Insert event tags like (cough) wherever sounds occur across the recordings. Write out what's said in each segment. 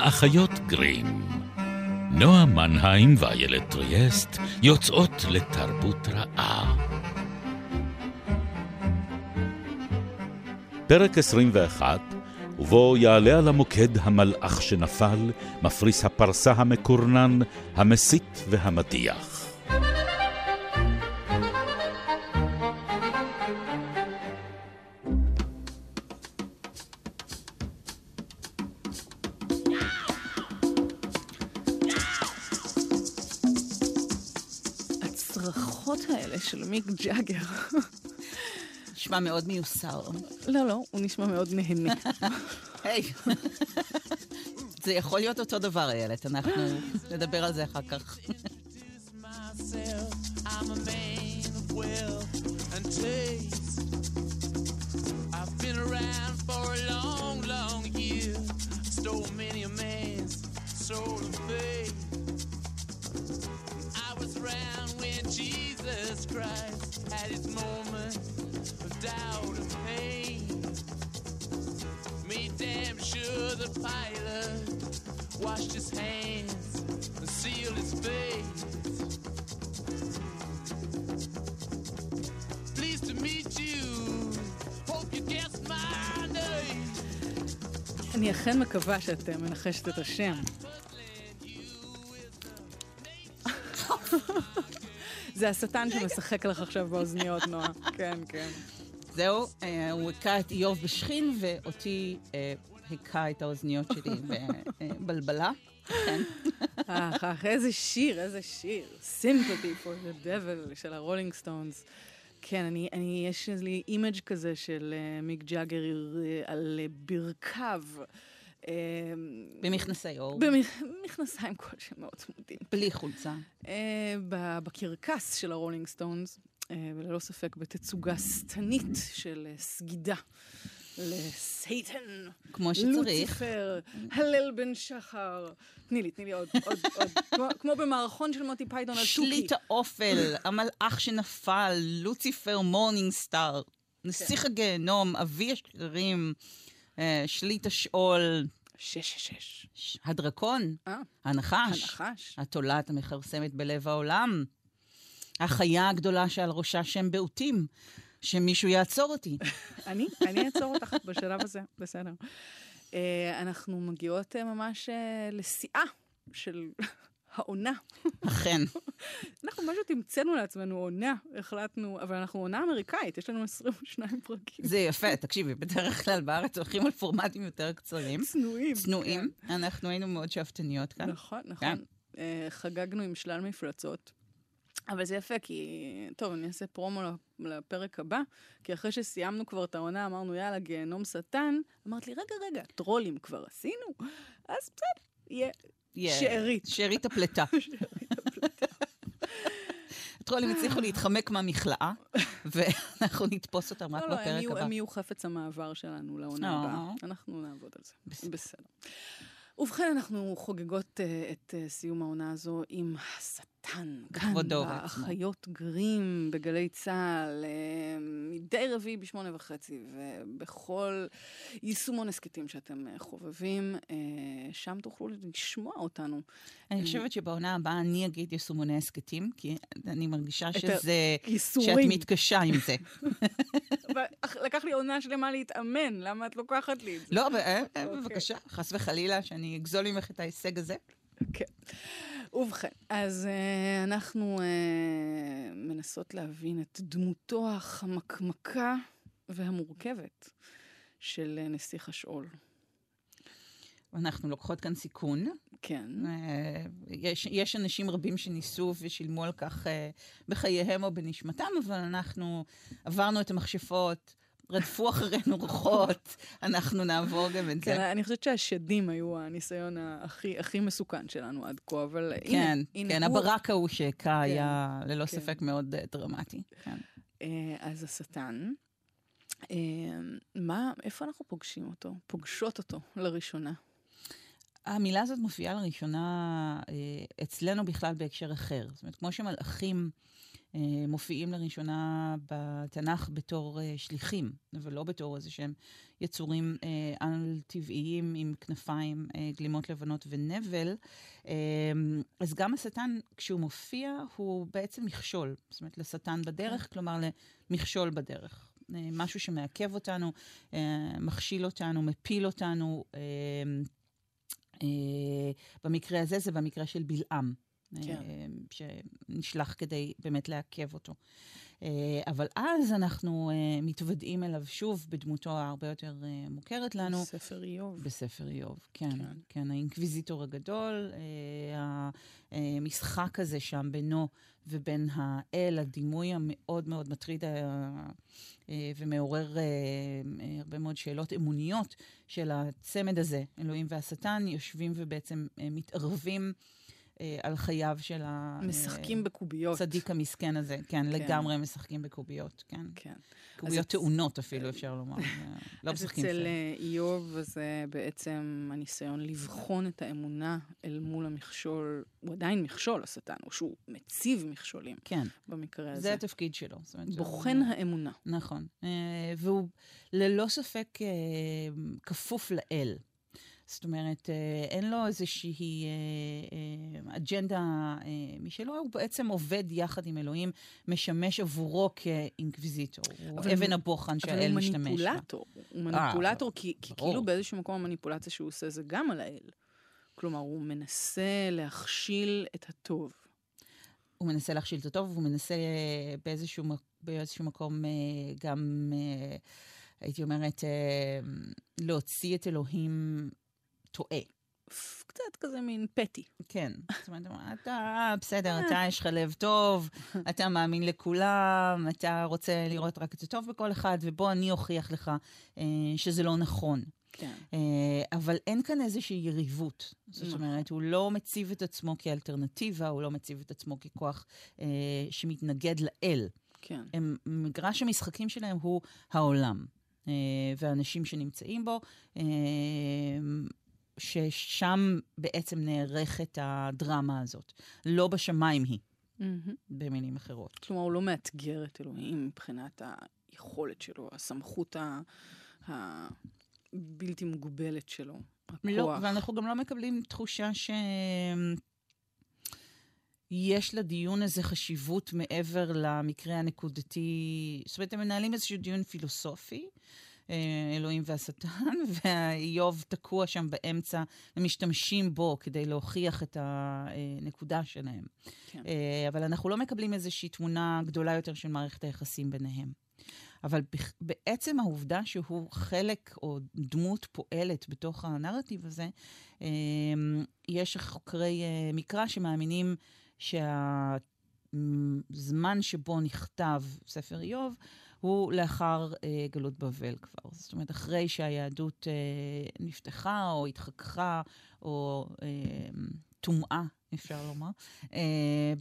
האחיות גרים. נועה מנהיים ואיילת טריאסט יוצאות לתרבות רעה. פרק 21, ובו יעלה על המוקד המלאך שנפל, מפריס הפרסה המקורנן, המסית והמדיח. ג'אגר. נשמע מאוד מיוסר. לא, לא, הוא נשמע מאוד נהנה. היי. זה יכול להיות אותו דבר, איילת, אנחנו נדבר על זה אחר כך. Washed his hands and sealed his face. Pleased to meet you, hope you guess my name. אני אכן מקווה שאת מנחשת את השם. זה השטן שמשחק לך עכשיו באוזניות, נועה. כן, כן. זהו, אה, הוא הכה את איוב בשכין, ואותי אה, היכה את האוזניות שלי בבלבלה. כן. אך, איזה שיר, איזה שיר. Sympathy for the Devil של הרולינג סטונס. כן, אני, אני, יש לי image כזה של uh, מיק ג'אגר על uh, ברכיו. Uh, במכנסי עור. במכנסיים כלשהם מאוד צמודים. בלי חולצה. Uh, בקרקס של הרולינג סטונס, uh, וללא ספק בתצוגה שטנית של uh, סגידה. לסייטן. כמו שצריך. לוציפר, הלל בן שחר. תני לי, תני לי עוד, עוד, עוד. (laughs) כמו, כמו במערכון של מונטי פייתון על תוכי. שליט האופל, המלאך שנפל, לוציפר מורנינג סטאר, נסיך הגיהנום, אבי השקרים, אה, שליט השאול. שש, שש, שש. הדרקון, אה, הנחש, הנחש, התולעת המכרסמת בלב העולם, החיה הגדולה שעל ראשה שמות בוטים, שמישהו יעצור אותי. (laughs) אני? אני אעצור אותך בשלב הזה, בסדר. Uh, אנחנו מגיעות ממש לשיאה של העונה. אכן. (laughs) אנחנו פשוט המצאנו לעצמנו עונה, החלטנו, אבל אנחנו עונה אמריקאית, יש לנו 22 פרקים. זה יפה, תקשיבי, בדרך כלל בארץ הולכים על פורמטים יותר קצרים. צנועים. צנועים. כן. אנחנו היינו מאוד שאפתניות כאן. נכון, נכון. כן. Uh, חגגנו עם שלל מפלצות. אבל זה יפה, כי... טוב, אני אעשה פרומו לפרק הבא, כי אחרי שסיימנו כבר את העונה, אמרנו, יאללה, גיהנום שטן, אמרת לי, רגע, רגע, טרולים כבר עשינו? אז בסדר, יהיה שארית. שארית הפלטה. (laughs) שארית הפלטה. (laughs) הטרולים הצליחו להתחמק מהמכלאה, (laughs) ואנחנו נתפוס אותם רק לא, בפרק לא, הבא. הם יהיו חפץ המעבר שלנו לעונה הבאה. אנחנו נעבוד על זה. בסדר. ובכן, אנחנו חוגגות uh, את uh, סיום העונה הזו עם השטן. כאן, באחיות גרים בגלי צה"ל, uh, מדי רביעי בשמונה וחצי, ובכל יישומון הסכתים שאתם uh, חובבים, uh, שם תוכלו לשמוע אותנו. אני חושבת שבעונה הבאה אני אגיד יישומוני הסכתים, כי אני מרגישה שזה... שאת מתקשה עם זה. (laughs) לקח לי עונה שלמה להתאמן, למה את לוקחת לי את זה? לא, אוקיי. בבקשה, חס וחלילה, שאני אגזול ממך את ההישג הזה. כן. ובכן, אז uh, אנחנו uh, מנסות להבין את דמותו החמקמקה והמורכבת של uh, נסיך השאול. אנחנו לוקחות כאן סיכון. כן. יש, יש אנשים רבים שניסו ושילמו על כך בחייהם או בנשמתם, אבל אנחנו עברנו את המכשפות, רדפו אחרינו רוחות, אנחנו נעבור גם את זה. כן, אני חושבת שהשדים היו הניסיון הכי, הכי מסוכן שלנו עד כה, אבל כן, הנה, הנה כן, הוא... הברק ההוא שהכה כן, היה ללא כן. ספק מאוד uh, דרמטי. כן. Uh, אז השטן, uh, מה, איפה אנחנו פוגשים אותו? פוגשות אותו לראשונה. המילה הזאת מופיעה לראשונה אה, אצלנו בכלל בהקשר אחר. זאת אומרת, כמו שמלאכים מופיעים לראשונה בתנ"ך בתור שליחים, אבל לא בתור איזה שהם יצורים על-טבעיים עם כנפיים, גלימות לבנות ונבל. אז גם השטן, כשהוא מופיע, הוא בעצם מכשול. זאת אומרת, לשטן בדרך, כן. כלומר למכשול בדרך. משהו שמעכב אותנו, מכשיל אותנו, מפיל אותנו. במקרה הזה זה במקרה של בלעם. כן. שנשלח כדי באמת לעכב אותו. אה, אבל אז אנחנו אה, מתוודעים אליו שוב בדמותו הרבה יותר אה, מוכרת לנו. בספר איוב. בספר איוב, כן. כן, כן האינקוויזיטור הגדול, המשחק הזה שם בינו ובין האל, הדימוי המאוד מאוד מטריד ומעורר הרבה מאוד שאלות אמוניות של הצמד הזה, אלוהים והשטן, יושבים ובעצם מתערבים. אה, על חייו של ה... משחקים אה, בקוביות. צדיק המסכן הזה, כן, כן, לגמרי משחקים בקוביות, כן. כן. קוביות טעונות אפילו, אפשר לומר. (laughs) לא משחקים אצל אה, איוב זה בעצם הניסיון לבחון את האמונה אל מול המכשול, הוא עדיין מכשול, השטן, או שהוא מציב מכשולים. כן. במקרה הזה. זה התפקיד שלו. בוחן האמונה. נכון. והוא ללא ספק כפוף לאל. זאת אומרת, אה, אין לו איזושהי אה, אה, אג'נדה משלו, הוא בעצם עובד יחד עם אלוהים, משמש עבורו כאינקוויזיטור. הוא אבן הבוחן שהאל משתמש בה. אבל הוא מניפולטור. הוא מניפולטור, כי, כי כאילו באיזשהו מקום המניפולציה שהוא עושה זה גם על האל. כלומר, הוא מנסה להכשיל את הטוב. הוא מנסה להכשיל את הטוב, והוא מנסה באיזשהו, באיזשהו מקום גם, הייתי אומרת, להוציא את אלוהים טועה. קצת כזה מין פטי. כן. זאת אומרת, אתה, בסדר, אתה יש לך לב טוב, אתה מאמין לכולם, אתה רוצה לראות רק את הטוב בכל אחד, ובוא אני אוכיח לך אה, שזה לא נכון. כן. אה, אבל אין כאן איזושהי יריבות. זאת נכון. אומרת, הוא לא מציב את עצמו כאלטרנטיבה, הוא לא מציב את עצמו ככוח אה, שמתנגד לאל. כן. הם, מגרש המשחקים שלהם הוא העולם. אה, והאנשים שנמצאים בו, אה, ששם בעצם נערכת הדרמה הזאת. לא בשמיים היא, mm-hmm. במילים אחרות. כלומר, הוא לא מאתגר את אלוהים מבחינת היכולת שלו, הסמכות הבלתי מוגבלת שלו. הכוח. לא, ואנחנו גם לא מקבלים תחושה ש... יש לדיון הזה חשיבות מעבר למקרה הנקודתי. זאת אומרת, הם מנהלים איזשהו דיון פילוסופי, אלוהים והשטן, (laughs) ואיוב תקוע שם באמצע, ומשתמשים בו כדי להוכיח את הנקודה שלהם. כן. אה, אבל אנחנו לא מקבלים איזושהי תמונה גדולה יותר של מערכת היחסים ביניהם. אבל בעצם העובדה שהוא חלק או דמות פועלת בתוך הנרטיב הזה, אה, יש חוקרי מקרא שמאמינים שהזמן שבו נכתב ספר איוב הוא לאחר אה, גלות בבל כבר. זאת אומרת, אחרי שהיהדות אה, נפתחה או התחככה או אה, טומאה, אפשר לומר, אה,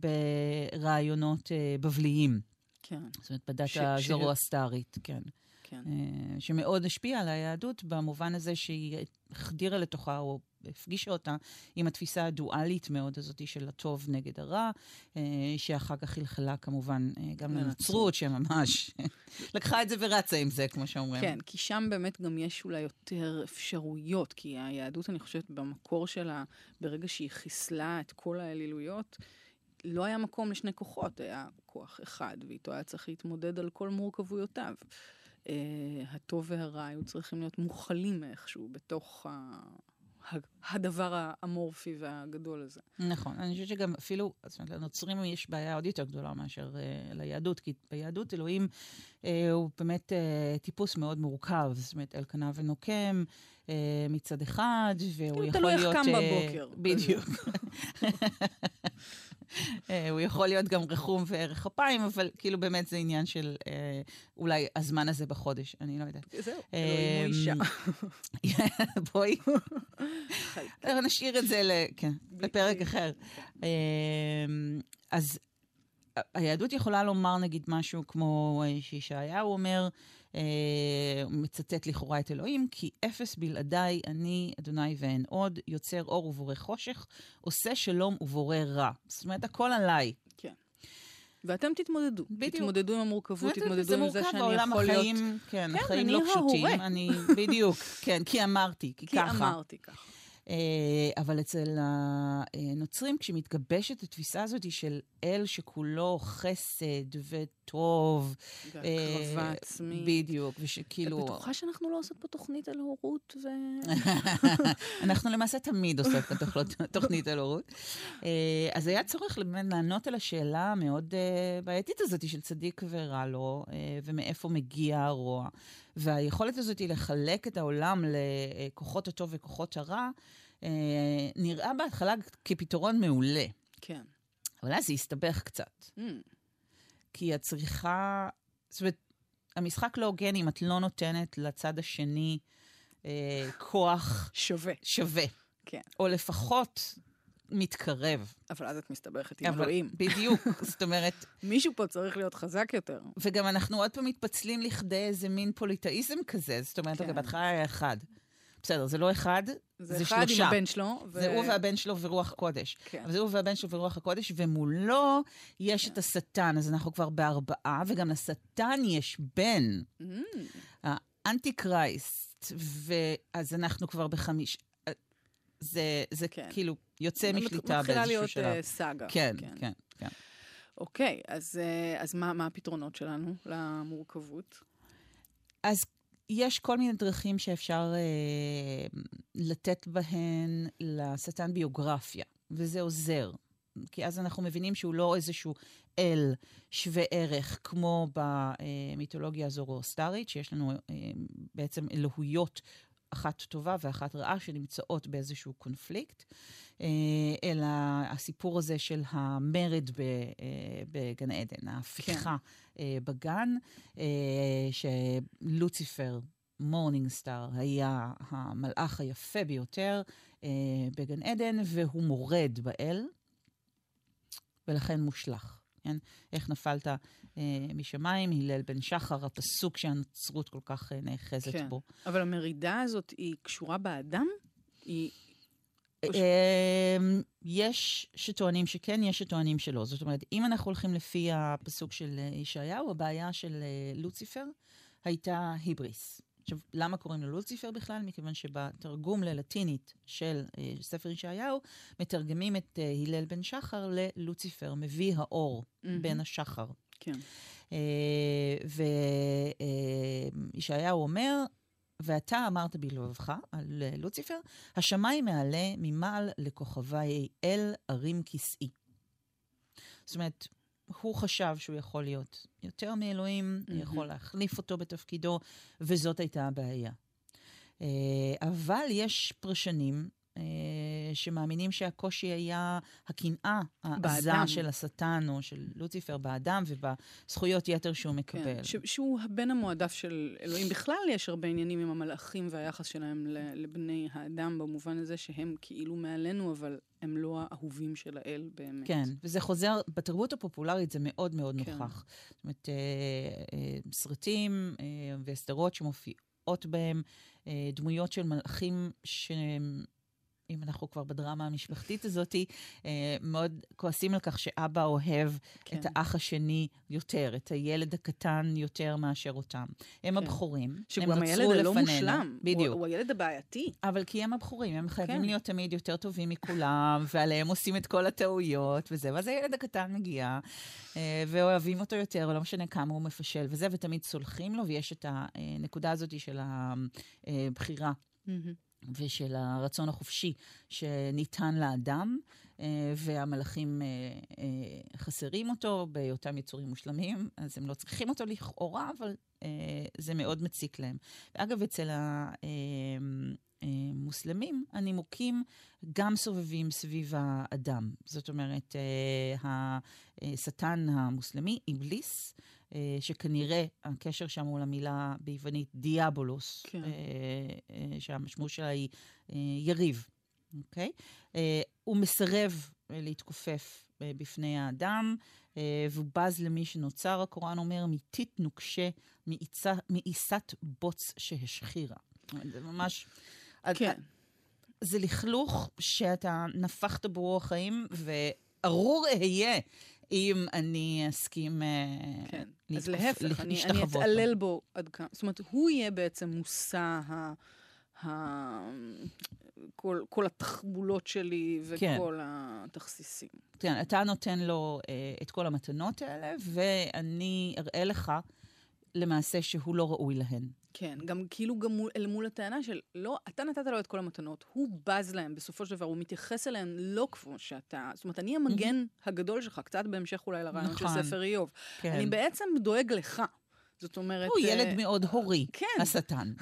ברעיונות אה, בבליים. כן. זאת אומרת, בדת הזרואסטרית, כן. כן. אה, שמאוד השפיעה על היהדות במובן הזה שהיא החדירה לתוכה, או הפגישה אותה עם התפיסה הדואלית מאוד הזאת של הטוב נגד הרע, אה, שאחר כך חלחלה כמובן אה, גם לנצרות, שממש (laughs) לקחה את זה ורצה עם זה, כמו שאומרים. כן, כי שם באמת גם יש אולי יותר אפשרויות, כי היהדות, אני חושבת, במקור שלה, ברגע שהיא חיסלה את כל האלילויות, לא היה מקום לשני כוחות, היה כוח אחד, ואיתו היה צריך להתמודד על כל מורכבויותיו. Uh, הטוב והרע היו צריכים להיות מוכלים איכשהו בתוך הדבר האמורפי והגדול הזה. נכון, אני חושבת שגם אפילו, זאת אומרת, לנוצרים יש בעיה עוד יותר גדולה מאשר uh, ליהדות, כי ביהדות אלוהים uh, הוא באמת uh, טיפוס מאוד מורכב, זאת אומרת, אלקנה ונוקם uh, מצד אחד, והוא כאילו, יכול להיות... תלוי איך קם בבוקר. בדיוק. (laughs) אה, הוא יכול להיות גם רחום וערך אפיים, אבל כאילו באמת זה עניין של אה, אולי הזמן הזה בחודש, אני לא יודעת. זהו, אלוהים אישה. (laughs) בואי. נשאיר את זה כן, לפרק אחר. אה, אז היהדות יכולה לומר נגיד משהו כמו שישעיהו אומר, אה, מצטט לכאורה את אלוהים, כי אפס בלעדיי אני, אדוני ואין עוד, יוצר אור ובורא חושך, עושה שלום ובורא רע. זאת אומרת, הכל עליי. כן. ואתם תתמודדו. בדיוק. תתמודדו עם המורכבות, תתמודדו עם זה שאני יכול להיות... החיים, כן, כן, החיים לא פשוטים. אני, בדיוק, כן, כי אמרתי, כי, כי ככה. כי אמרתי ככה. אה, אבל אצל הנוצרים, כשמתגבשת התפיסה הזאת של אל שכולו חסד וטוב. והקרבה אה, עצמית. בדיוק, ושכאילו... את בטוחה שאנחנו לא עושות פה תוכנית על הורות ו... (laughs) אנחנו למעשה תמיד עושות פה תוכנית על הורות. אה, אז היה צורך לענות על השאלה המאוד בעייתית הזאת של צדיק ורע לו, ומאיפה מגיע הרוע. והיכולת הזאת היא לחלק את העולם לכוחות הטוב וכוחות הרע, אה, נראה בהתחלה כפתרון מעולה. כן. אבל אז זה הסתבך קצת. Mm. כי את צריכה... זאת אומרת, המשחק לא הוגן אם את לא נותנת לצד השני אה, כוח... שווה. שווה. כן. או לפחות מתקרב. אבל אז את מסתבכת עם אלוהים. בדיוק, (laughs) זאת אומרת... מישהו פה צריך להיות חזק יותר. וגם אנחנו עוד פעם מתפצלים לכדי איזה מין פוליטאיזם כזה, זאת אומרת, כן. בהתחלה היה אחד. בסדר, זה לא אחד, זה, זה אחד שלושה. עם הבן שלו. ו... זה הוא והבן שלו ורוח קודש. כן. אבל זה הוא והבן שלו ורוח הקודש, ומולו יש כן. את השטן, אז אנחנו כבר בארבעה, וגם לשטן יש בן, mm. האנטי קרייסט, ואז אנחנו כבר בחמיש... זה, זה כן. כאילו יוצא משליטה באיזשהו שלב. מתחילה להיות uh, סאגה. כן, כן, כן. כן. אוקיי, אז, uh, אז מה, מה הפתרונות שלנו למורכבות? אז יש כל מיני דרכים שאפשר uh, לתת בהן לשטן ביוגרפיה, וזה עוזר. כי אז אנחנו מבינים שהוא לא איזשהו אל שווה ערך, כמו במיתולוגיה הזורוסטרית, שיש לנו uh, בעצם אלוהויות אחת טובה ואחת רעה שנמצאות באיזשהו קונפליקט, אה, אלא הסיפור הזה של המרד אה, בגן עדן, ההפיכה כן. בגן, שלוציפר, מורנינג סטאר, היה המלאך היפה ביותר בגן עדן, והוא מורד באל, ולכן מושלך. כן? איך נפלת אה, משמיים, הלל בן שחר, הפסוק שהנצרות כל כך אה, נאחזת כן. בו. אבל המרידה הזאת היא קשורה באדם? היא... אה, יש שטוענים שכן, יש שטוענים שלא. זאת אומרת, אם אנחנו הולכים לפי הפסוק של אה, ישעיהו, הבעיה של אה, לוציפר הייתה היבריס. עכשיו, למה קוראים לו לוציפר בכלל? מכיוון שבתרגום ללטינית של אה, ספר ישעיהו, מתרגמים את אה, הלל בן שחר ללוציפר, מביא האור, mm-hmm. בן השחר. כן. אה, וישעיהו אומר, ואתה אמרת בלבבך על אה, לוציפר, השמיים מעלה ממעל לכוכבי אל ערים כסאי. זאת אומרת, הוא חשב שהוא יכול להיות יותר מאלוהים, mm-hmm. יכול להחליף אותו בתפקידו, וזאת הייתה הבעיה. אה, אבל יש פרשנים שמאמינים שהקושי היה הקנאה העזה של השטן או של לוציפר באדם ובזכויות יתר שהוא כן, מקבל. כן, ש- שהוא הבן המועדף של אלוהים. בכלל יש הרבה עניינים עם המלאכים והיחס שלהם לבני האדם, במובן הזה שהם כאילו מעלינו, אבל הם לא האהובים של האל באמת. כן, וזה חוזר, בתרבות הפופולרית זה מאוד מאוד כן. נוכח. זאת אומרת, אה, אה, סרטים אה, וסדרות שמופיעות בהם אה, דמויות של מלאכים שהם... אם אנחנו כבר בדרמה המשפחתית הזאת, אה, מאוד כועסים על כך שאבא אוהב כן. את האח השני יותר, את הילד הקטן יותר מאשר אותם. הם כן. הבכורים, הם נוצרו לפנינו. הילד הלא מושלם, בדיוק. הוא, הוא הילד הבעייתי. אבל כי הם הבכורים, הם חייבים כן. להיות תמיד יותר טובים מכולם, ועליהם עושים את כל הטעויות וזה, ואז הילד הקטן מגיע, אה, ואוהבים אותו יותר, לא משנה כמה הוא מפשל וזה, ותמיד סולחים לו, ויש את הנקודה הזאת של הבחירה. Mm-hmm. ושל הרצון החופשי שניתן לאדם, אה, והמלאכים אה, אה, חסרים אותו בהיותם יצורים מושלמים, אז הם לא צריכים אותו לכאורה, אבל זה מאוד מציק להם. אגב, אצל המוסלמים, הנימוקים גם סובבים סביב האדם. זאת אומרת, השטן המוסלמי, איבליס, שכנראה הקשר שם הוא למילה ביוונית דיאבולוס, כן. אה, אה, שהמשמעות שלה היא יריב, אוקיי? הוא מסרב להתכופף בפני האדם, והוא בז למי שנוצר, הקוראן אומר, מיתית נוקשה, מעיסת בוץ שהשחירה. זה ממש... כן. זה לכלוך שאתה נפחת ברוח חיים, וארור אהיה אם אני אסכים כן. להתכפ... אז להפך, אני, אני אתעלל בו עד כמה. זאת אומרת, הוא יהיה בעצם מושא ה... ה... כל, כל התחבולות שלי וכל כן. התכסיסים. כן, אתה נותן לו אה, את כל המתנות האלה, ואני אראה לך למעשה שהוא לא ראוי להן. כן, גם כאילו גם מול, אל מול הטענה של, לא, אתה נתת לו את כל המתנות, הוא בז להם בסופו של דבר, הוא מתייחס אליהם לא כמו שאתה, זאת אומרת, אני המגן mm-hmm. הגדול שלך, קצת בהמשך אולי לרעיון נכון. של ספר איוב. כן. אני בעצם דואג לך. זאת אומרת... הוא ילד uh, מאוד הורי, כן. השטן.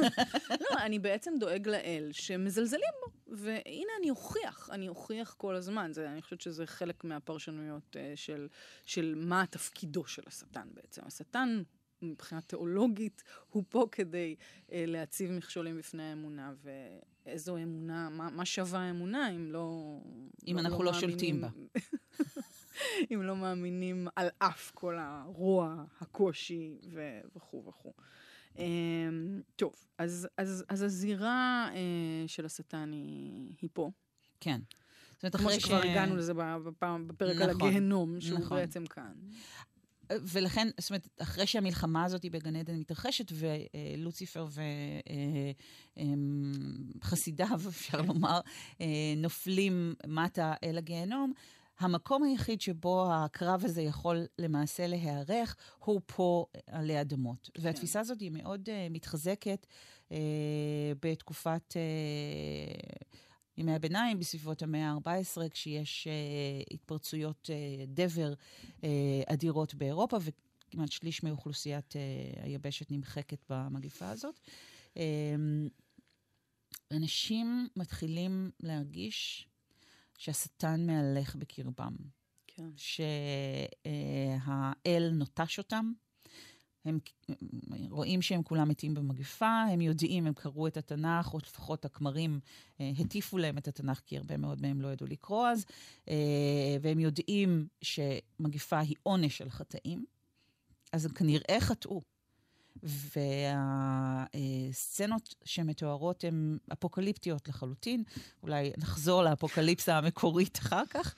(laughs) לא, אני בעצם דואג לאל שמזלזלים בו. והנה אני אוכיח, אני אוכיח כל הזמן. זה, אני חושבת שזה חלק מהפרשנויות uh, של, של מה תפקידו של השטן בעצם. השטן מבחינה תיאולוגית, הוא פה כדי אה, להציב מכשולים בפני האמונה, ואיזו אמונה, מה, מה שווה האמונה אם לא... אם לא, אנחנו לא, לא שולטים בה. (laughs) אם לא מאמינים על אף כל הרוע, הקושי וכו' וכו'. Um, טוב, אז, אז, אז הזירה uh, של השטן היא, היא פה. כן. זאת אומרת, כמו שכבר ש... הגענו לזה בפעם, בפרק נכון, על הגיהנום, שהוא נכון. בעצם כאן. ולכן, זאת אומרת, אחרי שהמלחמה הזאת בגן עדן מתרחשת, ולוציפר וחסידיו, אמ, (laughs) אפשר. לומר, אה, נופלים מטה אל הגיהנום, המקום היחיד שבו הקרב הזה יכול למעשה להיערך, הוא פה עלי אדמות. כן. והתפיסה הזאת היא מאוד uh, מתחזקת uh, בתקופת... Uh, ימי הביניים, בסביבות המאה ה-14, כשיש uh, התפרצויות uh, דבר uh, אדירות באירופה, וכמעט שליש מאוכלוסיית uh, היבשת נמחקת במגיפה הזאת. Uh, אנשים מתחילים להרגיש שהשטן מהלך בקרבם. כן. שהאל נוטש אותם, הם רואים שהם כולם מתים במגפה, הם יודעים, הם קראו את התנ"ך, או לפחות הכמרים אה, הטיפו להם את התנ"ך, כי הרבה מאוד מהם לא ידעו לקרוא אז, אה, והם יודעים שמגפה היא עונש על חטאים, אז הם כנראה חטאו. והסצנות שמתוארות הן אפוקליפטיות לחלוטין, אולי נחזור לאפוקליפסה המקורית אחר כך,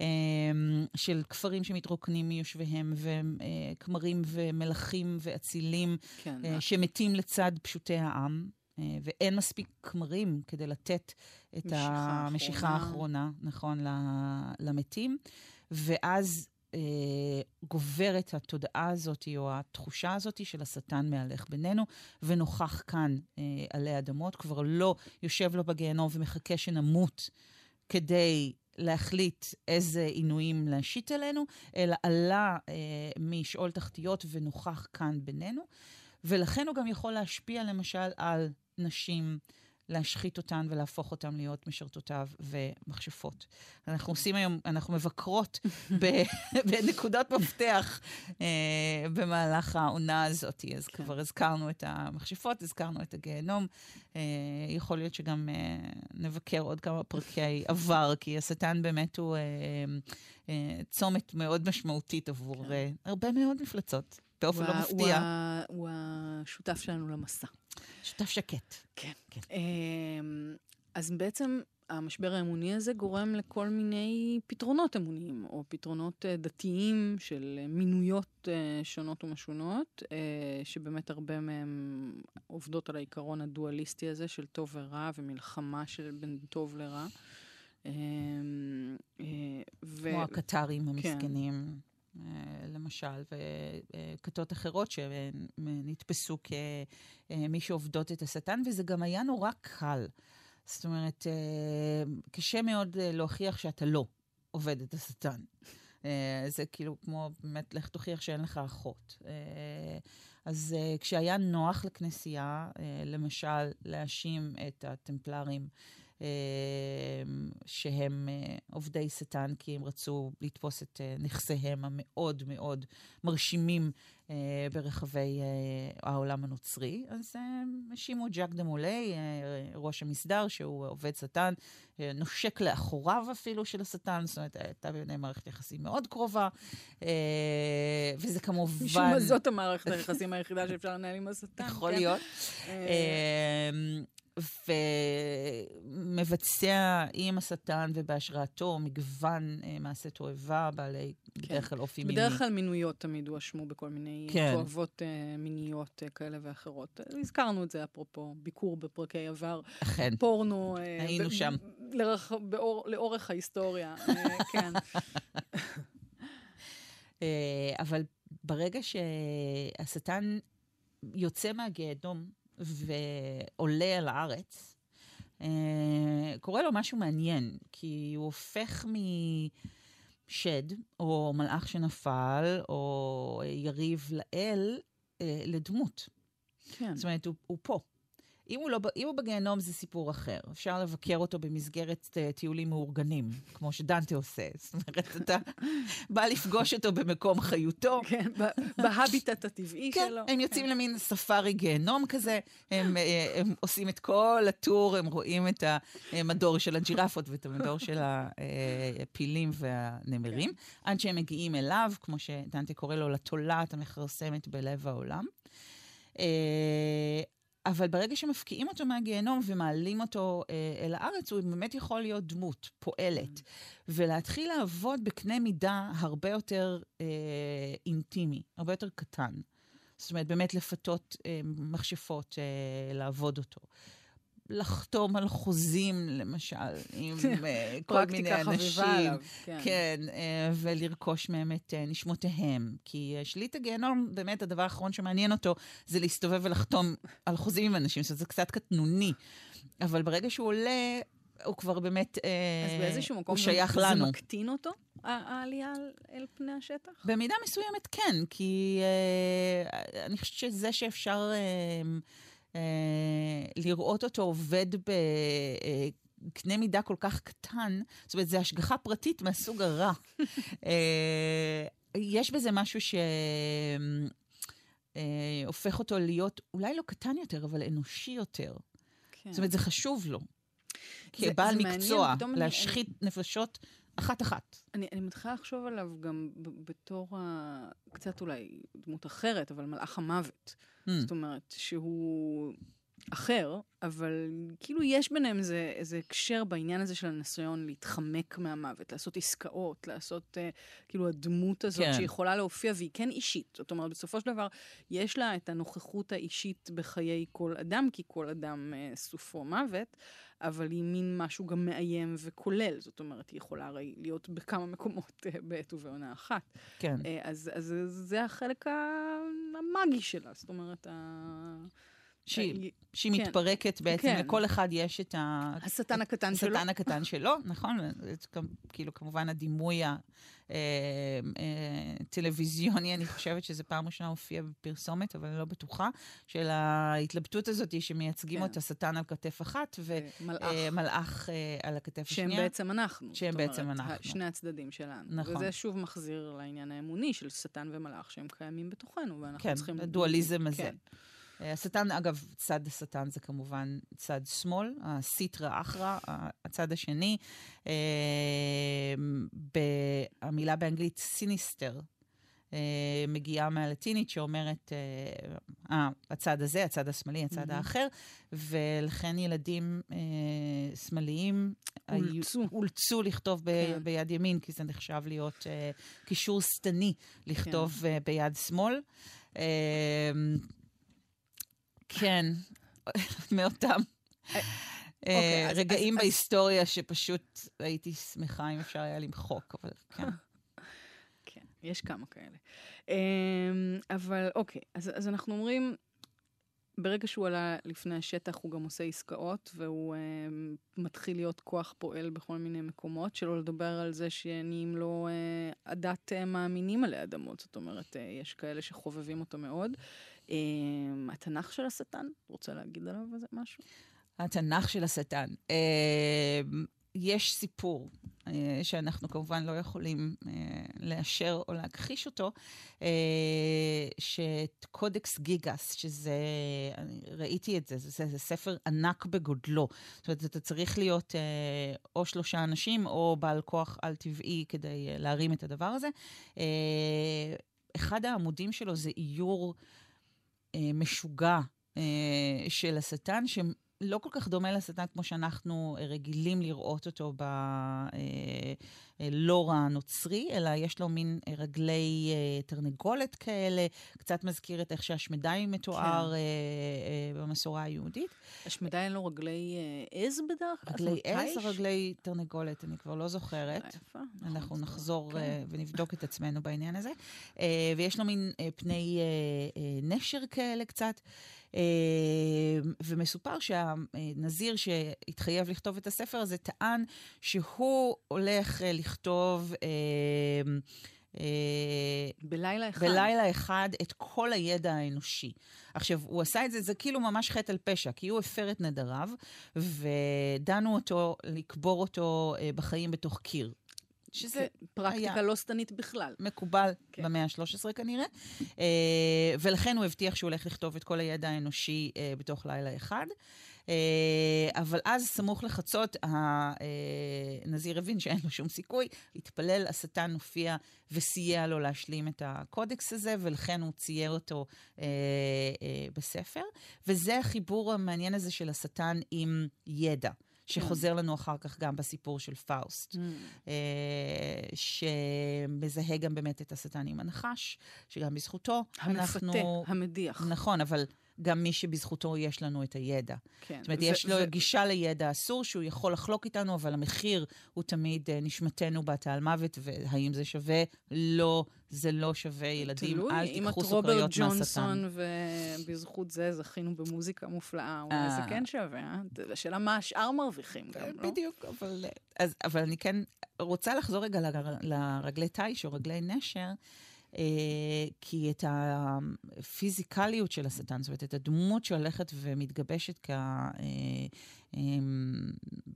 אמ, של כפרים שמתרוקנים מיושביהם, וכמרים ומלכים ואצילים כן, אה, שמתים לצד פשוטי העם. אה, ואין מספיק כמרים כדי לתת את המשיכה האחרונה, נכון, למתים. ואז אה, גוברת התודעה הזאת, או התחושה הזאת של השטן מהלך בינינו, ונוכח כאן אה, עלי אדמות, כבר לא יושב לו בגיהנום ומחכה שנמות כדי להחליט איזה עינויים להשית עלינו, אלא עלה אה, משאול תחתיות ונוכח כאן בינינו. ולכן הוא גם יכול להשפיע למשל על נשים, להשחית אותן ולהפוך אותן להיות משרתותיו ומכשפות. אנחנו עושים היום, אנחנו מבקרות (laughs) בנקודות מפתח אה, במהלך העונה הזאת. אז כן. כבר הזכרנו את המכשפות, הזכרנו את הגיהנום. אה, יכול להיות שגם אה, נבקר עוד כמה פרקי עבר, כי השטן באמת הוא אה, אה, צומת מאוד משמעותית עבור כן. אה, הרבה מאוד מפלצות. באופן לא מפתיע. הוא השותף שלנו למסע. שותף שקט. כן. כן. אמ, אז בעצם המשבר האמוני הזה גורם לכל מיני פתרונות אמוניים, או פתרונות אה, דתיים של מינויות אה, שונות ומשונות, אה, שבאמת הרבה מהם עובדות על העיקרון הדואליסטי הזה של טוב ורע ומלחמה של בין טוב לרע. אמ, ו... כמו הקטרים המסכנים. כן. אה, למשל, וכתות אחרות שנתפסו כמי שעובדות את השטן, וזה גם היה נורא קל. זאת אומרת, אה, קשה מאוד להוכיח שאתה לא עובד את השטן. אה, זה כאילו כמו, באמת, לך תוכיח שאין לך אחות. אז כשהיה נוח לכנסייה, למשל, להאשים את הטמפלרים שהם אה, עובדי שטן, כי הם רצו לתפוס את אה, נכסיהם המאוד מאוד מרשימים אה, ברחבי העולם הנוצרי. אז הם האשימו את ז'אק דה מולי, ראש המסדר, שהוא עובד שטן, נושק לאחוריו אפילו של השטן, זאת אומרת, הייתה ביניהם מערכת יחסים מאוד קרובה, וזה כמובן... משום מה זאת המערכת היחסים היחידה שאפשר לנהל עם השטן. יכול כן? להיות. אמ, מבצע עם השטן ובהשראתו מגוון אה, מעשי תועבה בעלי כן. בדרך כלל אופי מיני. בדרך כלל מינויות תמיד הואשמו בכל מיני כן. תועבות אה, מיניות אה, כאלה ואחרות. הזכרנו את זה אפרופו ביקור בפרקי עבר. אכן. פורנו. אה, היינו ב- שם. לרח, באור, לאורך ההיסטוריה, אה, (laughs) כן. אה, אבל ברגע שהשטן יוצא מהגיהנום ועולה על הארץ, אה, קורה לו משהו מעניין, כי הוא הופך משד, או מלאך שנפל, או יריב לאל, לדמות. כן. זאת אומרת, הוא, הוא פה. אם הוא, לא, אם הוא בגיהנום זה סיפור אחר. אפשר לבקר אותו במסגרת uh, טיולים מאורגנים, כמו שדנטה עושה. (laughs) זאת אומרת, אתה בא לפגוש אותו במקום חיותו. כן, בהביטט הטבעי כן, שלו. כן, הם יוצאים כן. למין ספארי גיהנום כזה, הם, אה, הם עושים את כל הטור, הם רואים את המדור של הג'ירפות ואת המדור של הפילים והנמרים, כן. עד שהם מגיעים אליו, כמו שדנטה קורא לו, לתולעת המכרסמת בלב העולם. אבל ברגע שמפקיעים אותו מהגיהנום ומעלים אותו אה, אל הארץ, הוא באמת יכול להיות דמות, פועלת, mm. ולהתחיל לעבוד בקנה מידה הרבה יותר אה, אינטימי, הרבה יותר קטן. זאת אומרת, באמת לפתות אה, מכשפות אה, לעבוד אותו. לחתום על חוזים, למשל, עם (laughs) אה, כל מיני אנשים. עליו, כן. כן, אה, ולרכוש מהם את אה, נשמותיהם. כי שליט הגיהנום, באמת, הדבר האחרון שמעניין אותו זה להסתובב ולחתום על חוזים עם אנשים, זאת אומרת, זה קצת קטנוני. אבל ברגע שהוא עולה, הוא כבר באמת, אז באיזשהו מקום הוא שייך זה לנו. זה מקטין אותו, העלייה אל פני השטח? במידה מסוימת כן, כי אה, אני חושבת שזה שאפשר... אה, לראות אותו עובד בקנה מידה כל כך קטן, זאת אומרת, זו השגחה פרטית מהסוג הרע. (laughs) אה, יש בזה משהו שהופך אותו להיות אולי לא קטן יותר, אבל אנושי יותר. כן. זאת אומרת, זה חשוב לו. כבעל מקצוע, להשחית אני... נפשות אחת-אחת. אני, אני מתחילה לחשוב עליו גם בתור ה... קצת אולי דמות אחרת, אבל מלאך המוות. Mm. זאת אומרת, שהוא אחר, אבל כאילו יש ביניהם איזה, איזה הקשר בעניין הזה של הניסיון להתחמק מהמוות, לעשות עסקאות, לעשות uh, כאילו הדמות הזאת כן. שיכולה להופיע, והיא כן אישית. זאת אומרת, בסופו של דבר, יש לה את הנוכחות האישית בחיי כל אדם, כי כל אדם uh, סופו מוות, אבל היא מין משהו גם מאיים וכולל. זאת אומרת, היא יכולה הרי להיות בכמה מקומות uh, בעת ובעונה אחת. כן. Uh, אז, אז זה החלק המאגי שלה, זאת אומרת, ה... שהיא, שהיא כן, מתפרקת בעצם, כן. לכל אחד יש את ה... השטן הקטן שלו. השטן הקטן שלו, נכון? כאילו, כמובן הדימוי הטלוויזיוני, אה, אני חושבת שזה פעם ראשונה הופיע בפרסומת, אבל אני לא בטוחה, של ההתלבטות הזאת שמייצגים כן. את השטן על כתף אחת, ומלאך אה, אה, על הכתף השנייה. שהם בעצם אנחנו. שהם בעצם אנחנו. שני הצדדים שלנו. נכון. וזה שוב מחזיר לעניין האמוני של שטן ומלאך, שהם קיימים בתוכנו, ואנחנו כן, צריכים... כן, הדואליזם הזה. כן. השטן, אגב, צד השטן זה כמובן צד שמאל, הסיטרא אחרא, הצד השני. אה, המילה באנגלית סיניסטר. אה, מגיעה מהלטינית שאומרת, אה, אה, הצד הזה, הצד השמאלי, הצד mm-hmm. האחר, ולכן ילדים אה, שמאליים אולצו. אולצו לכתוב ב, כן. ביד ימין, כי זה נחשב להיות אה, קישור שטני לכתוב כן. אה, ביד שמאל. אה, כן, (laughs) מאותם אה, אוקיי, רגעים בהיסטוריה שפשוט הייתי שמחה אם אפשר היה למחוק, אבל כן. (laughs) כן, יש כמה כאלה. אמ, אבל אוקיי, אז אנחנו אומרים, ברגע שהוא עלה לפני השטח, הוא גם עושה עסקאות, והוא uh, מתחיל להיות כוח פועל בכל מיני מקומות, שלא לדבר על זה שנהיים לו הדת uh, מאמינים עלי אדמות. זאת אומרת, יש כאלה שחובבים אותו מאוד. Uh, התנ"ך של השטן, רוצה להגיד עליו איזה משהו? התנ"ך של השטן. Uh, יש סיפור אה, שאנחנו כמובן לא יכולים אה, לאשר או להכחיש אותו, אה, שאת קודקס גיגס, שזה, אני ראיתי את זה, זה, זה ספר ענק בגודלו. זאת אומרת, אתה צריך להיות או שלושה אנשים או בעל כוח על-טבעי כדי להרים את הדבר הזה. אחד העמודים שלו זה איור משוגע של השטן, לא כל כך דומה לשטן כמו שאנחנו רגילים לראות אותו ב... הלור הנוצרי, אלא יש לו מין רגלי תרנגולת כאלה, קצת מזכיר את איך שהשמדי מתואר כן. במסורה היהודית. השמדי אין לו רגלי עז בדרך כלל? רגלי עז או רגלי תרנגולת, אני כבר לא זוכרת. אנחנו נחזור כן. ונבדוק את עצמנו בעניין הזה. ויש לו מין פני נשר כאלה קצת. ומסופר שהנזיר שהתחייב לכתוב את הספר הזה טען שהוא הולך לכתוב... בלילה אחד. בלילה אחד את כל הידע האנושי. עכשיו, הוא עשה את זה, זה כאילו ממש חטא על פשע, כי הוא הפר את נדריו, ודנו אותו לקבור אותו בחיים בתוך קיר. שזה כן, פרקטיקה היה לא שטנית בכלל. מקובל כן. במאה ה-13 כנראה. אה, ולכן הוא הבטיח שהוא הולך לכתוב את כל הידע האנושי אה, בתוך לילה אחד. אה, אבל אז, סמוך לחצות, הנזיר הבין שאין לו שום סיכוי, התפלל, השטן הופיע וסייע לו להשלים את הקודקס הזה, ולכן הוא צייר אותו אה, אה, בספר. וזה החיבור המעניין הזה של השטן עם ידע. שחוזר לנו אחר כך גם בסיפור של פאוסט, mm. אה, שמזהה גם באמת את השטן עם הנחש, שגם בזכותו המפתה, אנחנו... המדיח. נכון, אבל גם מי שבזכותו יש לנו את הידע. כן. זאת אומרת, ו- יש לו ו- גישה לידע אסור שהוא יכול לחלוק איתנו, אבל המחיר הוא תמיד uh, נשמתנו בת האלמוות, והאם זה שווה? לא, זה לא שווה, ילדים, תלוי, אל תיקחו סוכריות מהשטן. תלוי, אם את רוברט ג'ונסון, ובזכות זה זכינו במוזיקה מופלאה, אולי זה אה. כן שווה, אה? השאלה מה השאר מרוויחים גם, לא? בדיוק, אבל, אז, אבל אני כן רוצה לחזור רגע לרגלי תיש או רגלי נשר. אה, כי את הפיזיקליות של השטן, זאת אומרת, את הדמות שהולכת ומתגבשת כ...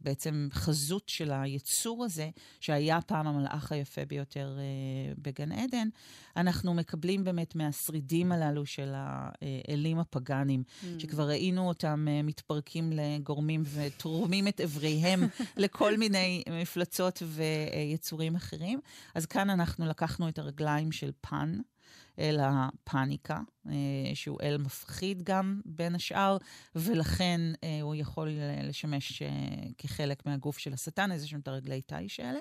בעצם חזות של היצור הזה, שהיה פעם המלאך היפה ביותר אה, בגן עדן, אנחנו מקבלים באמת מהשרידים הללו של האלים הפגאנים, mm. שכבר ראינו אותם אה, מתפרקים לגורמים ותורמים את אבריהם (laughs) לכל מיני מפלצות ויצורים אחרים. אז כאן אנחנו לקחנו את הרגליים של פן. אל הפאניקה, אה, שהוא אל מפחיד גם בין השאר, ולכן אה, הוא יכול לשמש אה, כחלק מהגוף של השטן, יש להם את הרגלי תיש האלה.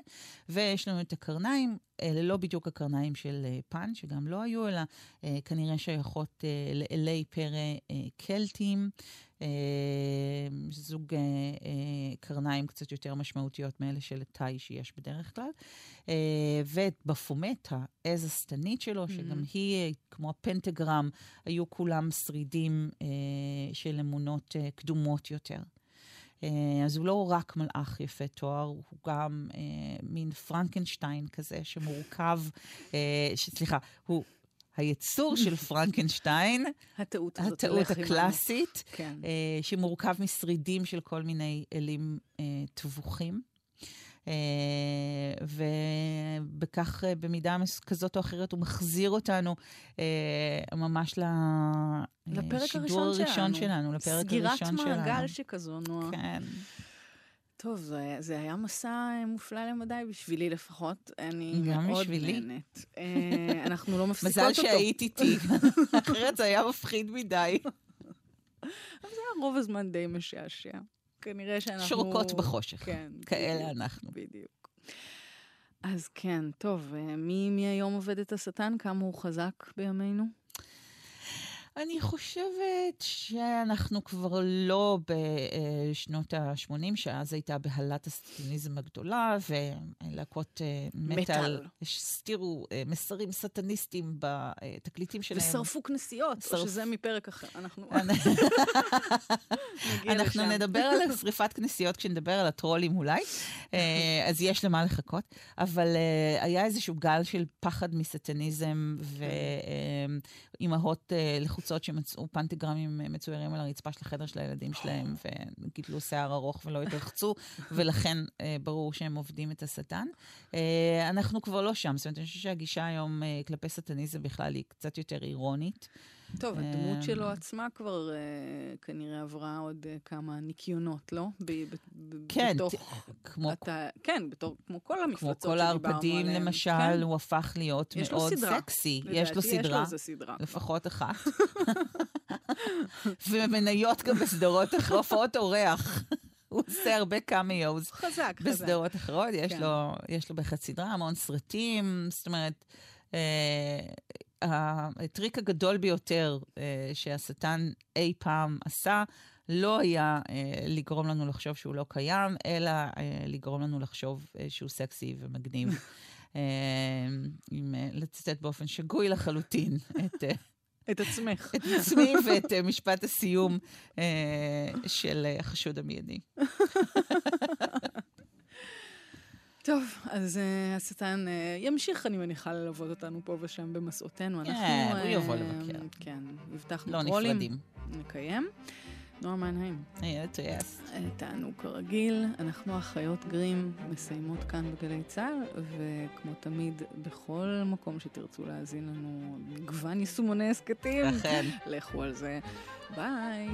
ויש לנו את הקרניים, אלה לא בדיוק הקרניים של פאן, שגם לא היו, אלא כנראה שייכות לאלי פרא קלטיים. זוג קרניים קצת יותר משמעותיות מאלה של תיש יש בדרך כלל. ובפומט, העז השטנית שלו, שגם mm-hmm. כמו הפנטגרם, היו כולם שרידים אה, של אמונות אה, קדומות יותר. אה, אז הוא לא רק מלאך יפה תואר, הוא גם אה, מין פרנקנשטיין כזה שמורכב, אה, סליחה, הוא היצור של פרנקנשטיין, (laughs) הטעות הזאת, הטעות הקלאסית, כן. אה, שמורכב משרידים של כל מיני אלים אה, טבוחים. אה, ובכך, אה, במידה כזאת או אחרת, הוא מחזיר אותנו אה, ממש לשידור הראשון שלנו, לפרק הראשון שלנו. סגירת מעגל שכזו, נועה. כן. טוב, זה, זה היה מסע מופלא למדי, בשבילי לפחות. אני מאוד בשבילי. נהנית. (laughs) אנחנו לא מפסיקות אותו. מזל שהיית איתי, (laughs) אחרת זה היה מפחיד מדי. אבל זה היה רוב הזמן די משעשע. כנראה שאנחנו... שורקות בחושך. כן. כאלה בדיוק, אנחנו. בדיוק. אז כן, טוב, אה, מי, מי היום עובד את השטן? כמה הוא חזק בימינו? אני חושבת שאנחנו כבר לא בשנות ה-80, שאז הייתה בהלת הסטניזם הגדולה, ולהקות אה, מטאל הסתירו אה, מסרים סטניסטיים בתקליטים שלהם. ושרפו כנסיות, שרפ... או שזה מפרק אחר. אנחנו... (laughs) אנחנו נדבר על שריפת כנסיות כשנדבר על הטרולים אולי, אה, אז יש למה לחכות. אבל היה איזשהו גל של פחד מסטניזם, ואימהות לחוצות. קבוצות שמצאו פנטגרמים מצוירים על הרצפה של החדר של הילדים שלהם, וגידלו שיער ארוך ולא התרחצו, (laughs) ולכן אה, ברור שהם עובדים את השטן. אה, אנחנו כבר לא שם, זאת אומרת, אני חושבת שהגישה היום אה, כלפי שטניזם בכלל היא קצת יותר אירונית. טוב, הדמות שלו עצמה כבר uh, כנראה עברה עוד uh, כמה ניקיונות, לא? כן. כמו... כן, בתור, כמו כל המפלצות שדיברנו עליהן. כמו כל הערפדים, למשל, כן. הוא הפך להיות מאוד סקסי. יש לו סדרה. יש לו איזה סדרה. לפחות אחת. (laughs) ומניות גם בסדרות הופעות אורח. (laughs) הוא עושה הרבה קאמיוז. חזק, חזק. בסדרות אחרות, יש, כן. לו, יש לו בהחלט סדרה, המון סרטים, זאת אומרת, אה, הטריק הגדול ביותר אה, שהשטן אי פעם עשה, לא היה אה, לגרום לנו לחשוב שהוא לא קיים, אלא אה, לגרום לנו לחשוב אה, שהוא סקסי ומגניב. (laughs) אה, עם, אה, לצטט באופן שגוי לחלוטין את... אה, את עצמך. את עצמי ואת uh, משפט הסיום uh, של uh, החשוד המיידי. (laughs) טוב, אז uh, השטן uh, ימשיך, אני מניחה, ללוות אותנו פה ושם במסעותינו. כן, הוא יבוא לבקר. כן, הבטחנו לא נפרדים. נקיים. נועה מנהיים. היי, טויאס. תענו כרגיל, אנחנו אחיות גרים, מסיימות כאן בגלי צה"ל, וכמו תמיד, בכל מקום שתרצו להאזין לנו, מגוון יישומוני הסכתים, אכן. לכו על זה. ביי.